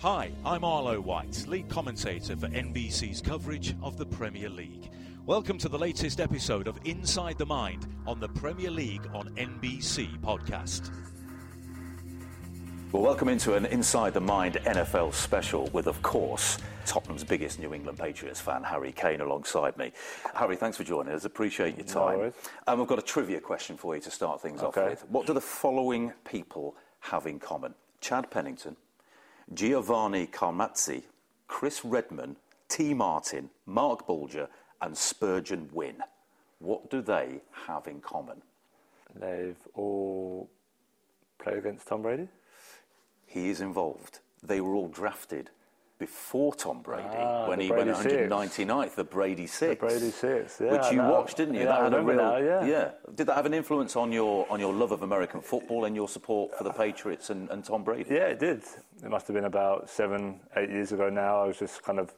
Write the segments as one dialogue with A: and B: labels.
A: Hi, I'm Arlo White, lead commentator for NBC's coverage of the Premier League. Welcome to the latest episode of Inside the Mind on the Premier League on NBC podcast.
B: Well, welcome into an Inside the Mind NFL special with, of course, Tottenham's biggest New England Patriots fan, Harry Kane, alongside me. Harry, thanks for joining us. Appreciate your time.
C: No
B: um, I've got a trivia question for you to start things
C: okay.
B: off with. What do the following people have in common? Chad Pennington, Giovanni Carmazzi, Chris Redman, Tee Martin, Marc Bulger, and Spurgeon Wynn. What do they have in common?
C: They've all played against Tom Brady?
B: He is involved. They were all drafted before Tom Brady
C: Ah,
B: when he went
C: Brady
B: 199th, the Brady Six.
C: The Brady Six, yeah.
B: which you
C: that-
B: watched, didn't you?
C: Yeah,
B: that had a real,
C: now, yeah.
B: Did that have an influence on your on your love of American football and your support for the Patriots and, and Tom Brady?
C: Yeah, it did. It must have been about seven, eight years ago now. I was just kind of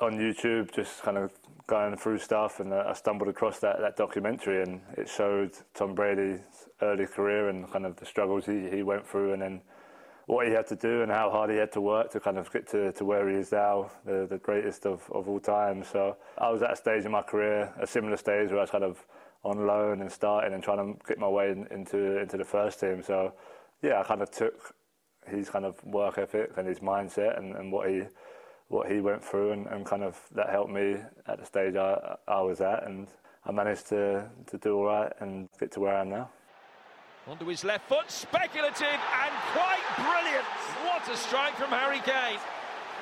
C: on YouTube, just kind of going through stuff, and uh, I stumbled across that, that documentary, and it showed Tom Brady's early career and kind of the struggles he, he went through, and then what he had to do and how hard he had to work to kind of get to, to where he is now, the, the greatest of, of all time. So I was at a stage in my career, a similar stage where I was kind of on loan and starting and trying to get my way in, into into the first team. So yeah, I kind of took his kind of work ethic and his mindset and, and what he what he went through and, and kind of that helped me at the stage I, I was at and I managed to, to do all right and get to where I am now.
D: Onto his left foot, speculative and quite brilliant. What a strike from Harry Kane.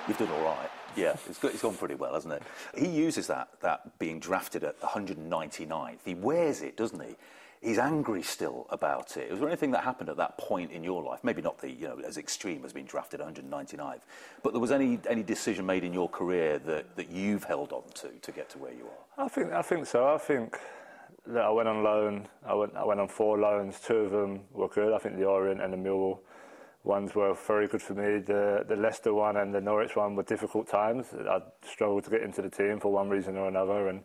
B: You've done all right. Yeah, it's, go- it's gone pretty well, hasn't it? He uses that, that being drafted at 199th. He wears it, doesn't he? He's angry still about it. Was there anything that happened at that point in your life? Maybe not the, you know, as extreme as being drafted 199th, but there was any, any decision made in your career that, that you've held on to to get to where you are?
C: I think I think so. I think that I went on loan. I went I went on four loans. Two of them were good. I think the Orient and the Millwall ones were very good for me. The the Leicester one and the Norwich one were difficult times. I struggled to get into the team for one reason or another. And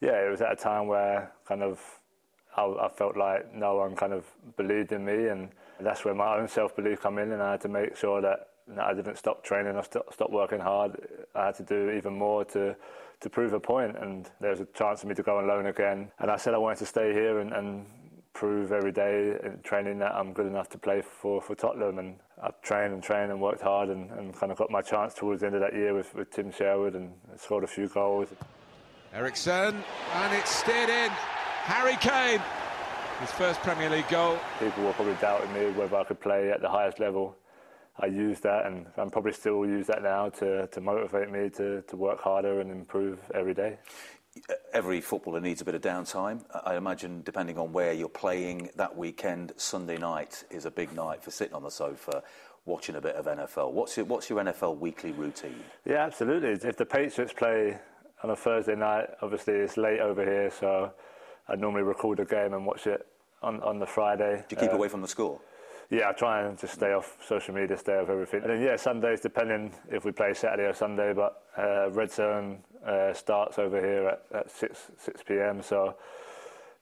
C: yeah, it was at a time where kind of I, I felt like no one kind of believed in me, and that's where my own self belief come in, and I had to make sure that. I didn't stop training. I st- stopped working hard. I had to do even more to to prove a point, and there was a chance for me to go on loan again. And I said I wanted to stay here and, and prove every day in training that I'm good enough to play for, for Tottenham. And I've trained and trained and worked hard and, and kind of got my chance towards the end of that year with, with Tim Sherwood and scored a few goals.
D: Eriksen, and it's steered in. Harry Kane, his first Premier League goal.
C: People were probably doubting me whether I could play at the highest level. I use that and I'm probably still use that now to, to motivate me to, to work harder and improve every day.
B: Every footballer needs a bit of downtime. I imagine, depending on where you're playing that weekend, Sunday night is a big night for sitting on the sofa watching a bit of NFL. What's your, what's your NFL weekly routine?
C: Yeah, absolutely. If the Patriots play on a Thursday night, obviously it's late over here, so I normally record a game and watch it on, on the Friday.
B: Do you keep
C: Uh,
B: away from the score?
C: Yeah, I try and just stay off social media, stay off everything. And then, yeah, Sundays, depending if we play Saturday or Sunday, but uh, Red Zone uh, starts over here at, at 6, 6 p.m. So,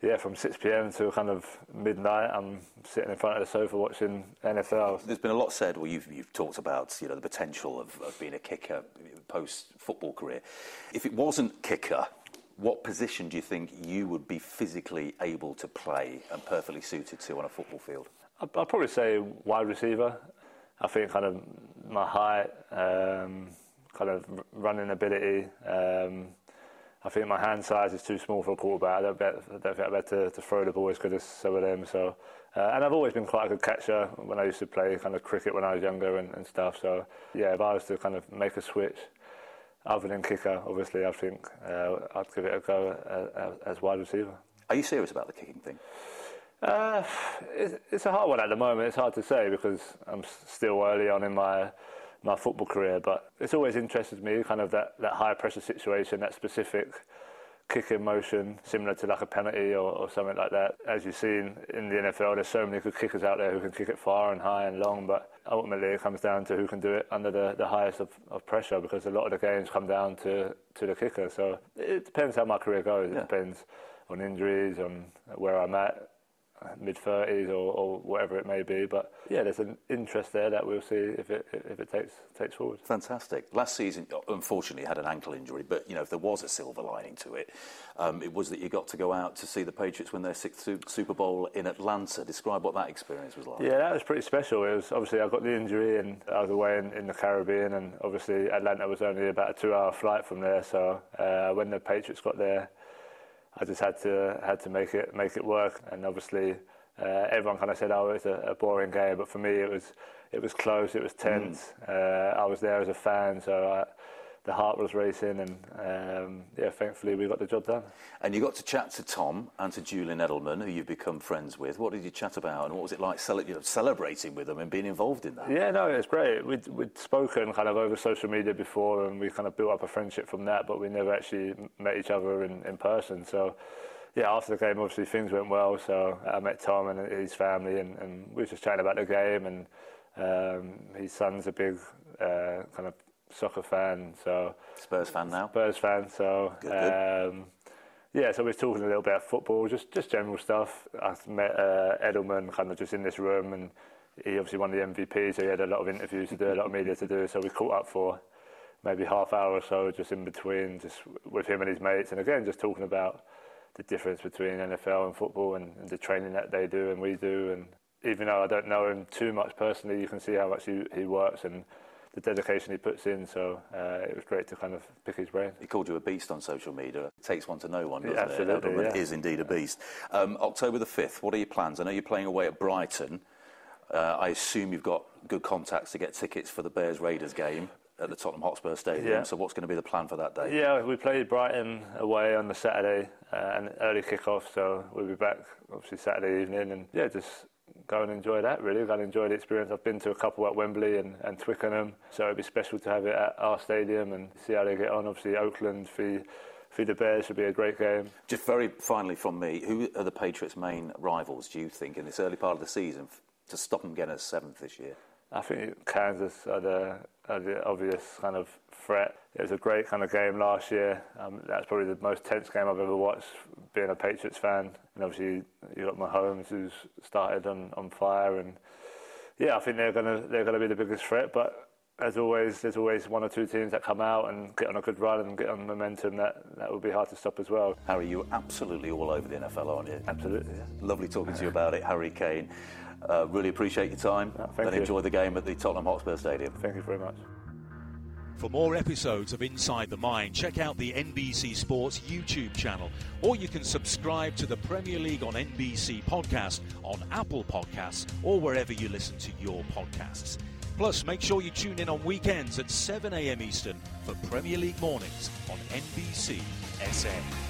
C: yeah, from 6 p.m. to kind of midnight, I'm sitting in front of the sofa watching NFL.
B: There's been a lot said. Well, you've, you've talked about you know the potential of, of being a kicker post football career. If it wasn't kicker, what position do you think you would be physically able to play and perfectly suited to on a football field?
C: I'd, probably say wide receiver. I think kind of my height, um, kind of running ability. Um, I think my hand size is too small for a quarterback. I don't, bet, I don't think I'm better to, to throw the ball as good as some of them. So, uh, and I've always been quite a good catcher when I used to play kind of cricket when I was younger and, and stuff. So, yeah, if I was to kind of make a switch, other than kicker, obviously, I think uh, I'd give it a go uh, as wide receiver.
B: Are you serious about the kicking thing?
C: Uh, it's, it's a hard one at the moment. It's hard to say because I'm still early on in my my football career. But it's always interested me, kind of that, that high pressure situation, that specific kick kicking motion, similar to like a penalty or, or something like that. As you've seen in the NFL, there's so many good kickers out there who can kick it far and high and long, but ultimately it comes down to who can do it under the, the highest of, of pressure because a lot of the games come down to, to the kicker. So it depends how my career goes. Yeah. It depends on injuries, on where I'm at mid 30s or, or, whatever it may be. But yeah, there's an interest there that we'll see if it if it takes takes forward.
B: Fantastic. Last season, unfortunately, had an ankle injury, but you know if there was a silver lining to it, um, it was that you got to go out to see the Patriots win their sixth Super Bowl in Atlanta. Describe what that experience was like.
C: Yeah, that was pretty special. It was obviously I got the injury and I was away in, in the Caribbean, and obviously Atlanta was only about a two-hour flight from there. So uh, when the Patriots got there I just had to had to make it make it work. And obviously, uh, everyone kind of said, "Oh, it's a, a, boring game," but for me, it was it was close. It was tense. Mm. Uh, I was there as a fan, so I, the heart was racing, and um, yeah, thankfully we got the job done.
B: And you got to chat to Tom and to Julian Edelman, who you've become friends with. What did you chat about, and what was it like cele- you know, celebrating with them and being involved in that?
C: Yeah, no, it was great. We'd, we'd spoken kind of over social media before, and we kind of built up a friendship from that, but we never actually met each other in, in person. So yeah, after the game, obviously things went well. So I met Tom and his family, and, and we were just chatting about the game. And um, his son's a big uh, kind of soccer fan, so
B: Spurs fan now.
C: Spurs fan, so
B: good, good. Um,
C: yeah. So we are talking a little bit about football, just just general stuff. I met uh, Edelman kind of just in this room, and he obviously won the MVP, so he had a lot of interviews to do, a lot of media to do. So we caught up for maybe half hour or so, just in between, just with him and his mates, and again, just talking about the difference between NFL and football and, and the training that they do and we do, and even though I don't know him too much personally, you can see how much he, he works and the dedication he puts in. So uh, it was great to kind of pick his brain.
B: He called you a beast on social media. It takes one to know one, doesn't
C: yeah, absolutely,
B: it? Yeah. is indeed a beast. Um, October the 5th, what are your plans? I know you're playing away at Brighton. Uh, I assume you've got good contacts to get tickets for the Bears Raiders game at the Tottenham Hotspur Stadium. Yeah. So what's going to be the plan for that day?
C: Yeah, we played Brighton away on the Saturday uh, and early kick-off, so we'll be back obviously Saturday evening and yeah, just go and enjoy that really. Go and enjoy the experience. I've been to a couple at Wembley and, and Twickenham, so it'd be special to have it at our stadium and see how they get on. Obviously, Oakland for for the Bears should be a great game.
B: Just very finally from me, who are the Patriots' main rivals? Do you think in this early part of the season to stop them getting a seventh this year?
C: I think Kansas are the, the obvious kind of threat. It was a great kind of game last year. Um, that's probably the most tense game I've ever watched, being a Patriots fan. And obviously, you got Mahomes, who's started on, on fire. And yeah, I think they're gonna they're gonna be the biggest threat. But as always, there's always one or two teams that come out and get on a good run and get on momentum. That that will be hard to stop as well.
B: Harry, you're absolutely all over the NFL, aren't you?
C: Absolutely. Yeah.
B: Lovely talking to you about it, Harry Kane. Uh, really appreciate your time
C: no,
B: and
C: you.
B: enjoy the game at the Tottenham Hotspur Stadium.
C: Thank you very much.
A: For more episodes of Inside the Mind, check out the NBC Sports YouTube channel, or you can subscribe to the Premier League on NBC podcast on Apple Podcasts or wherever you listen to your podcasts. Plus, make sure you tune in on weekends at 7 a.m. Eastern for Premier League mornings on NBC SA.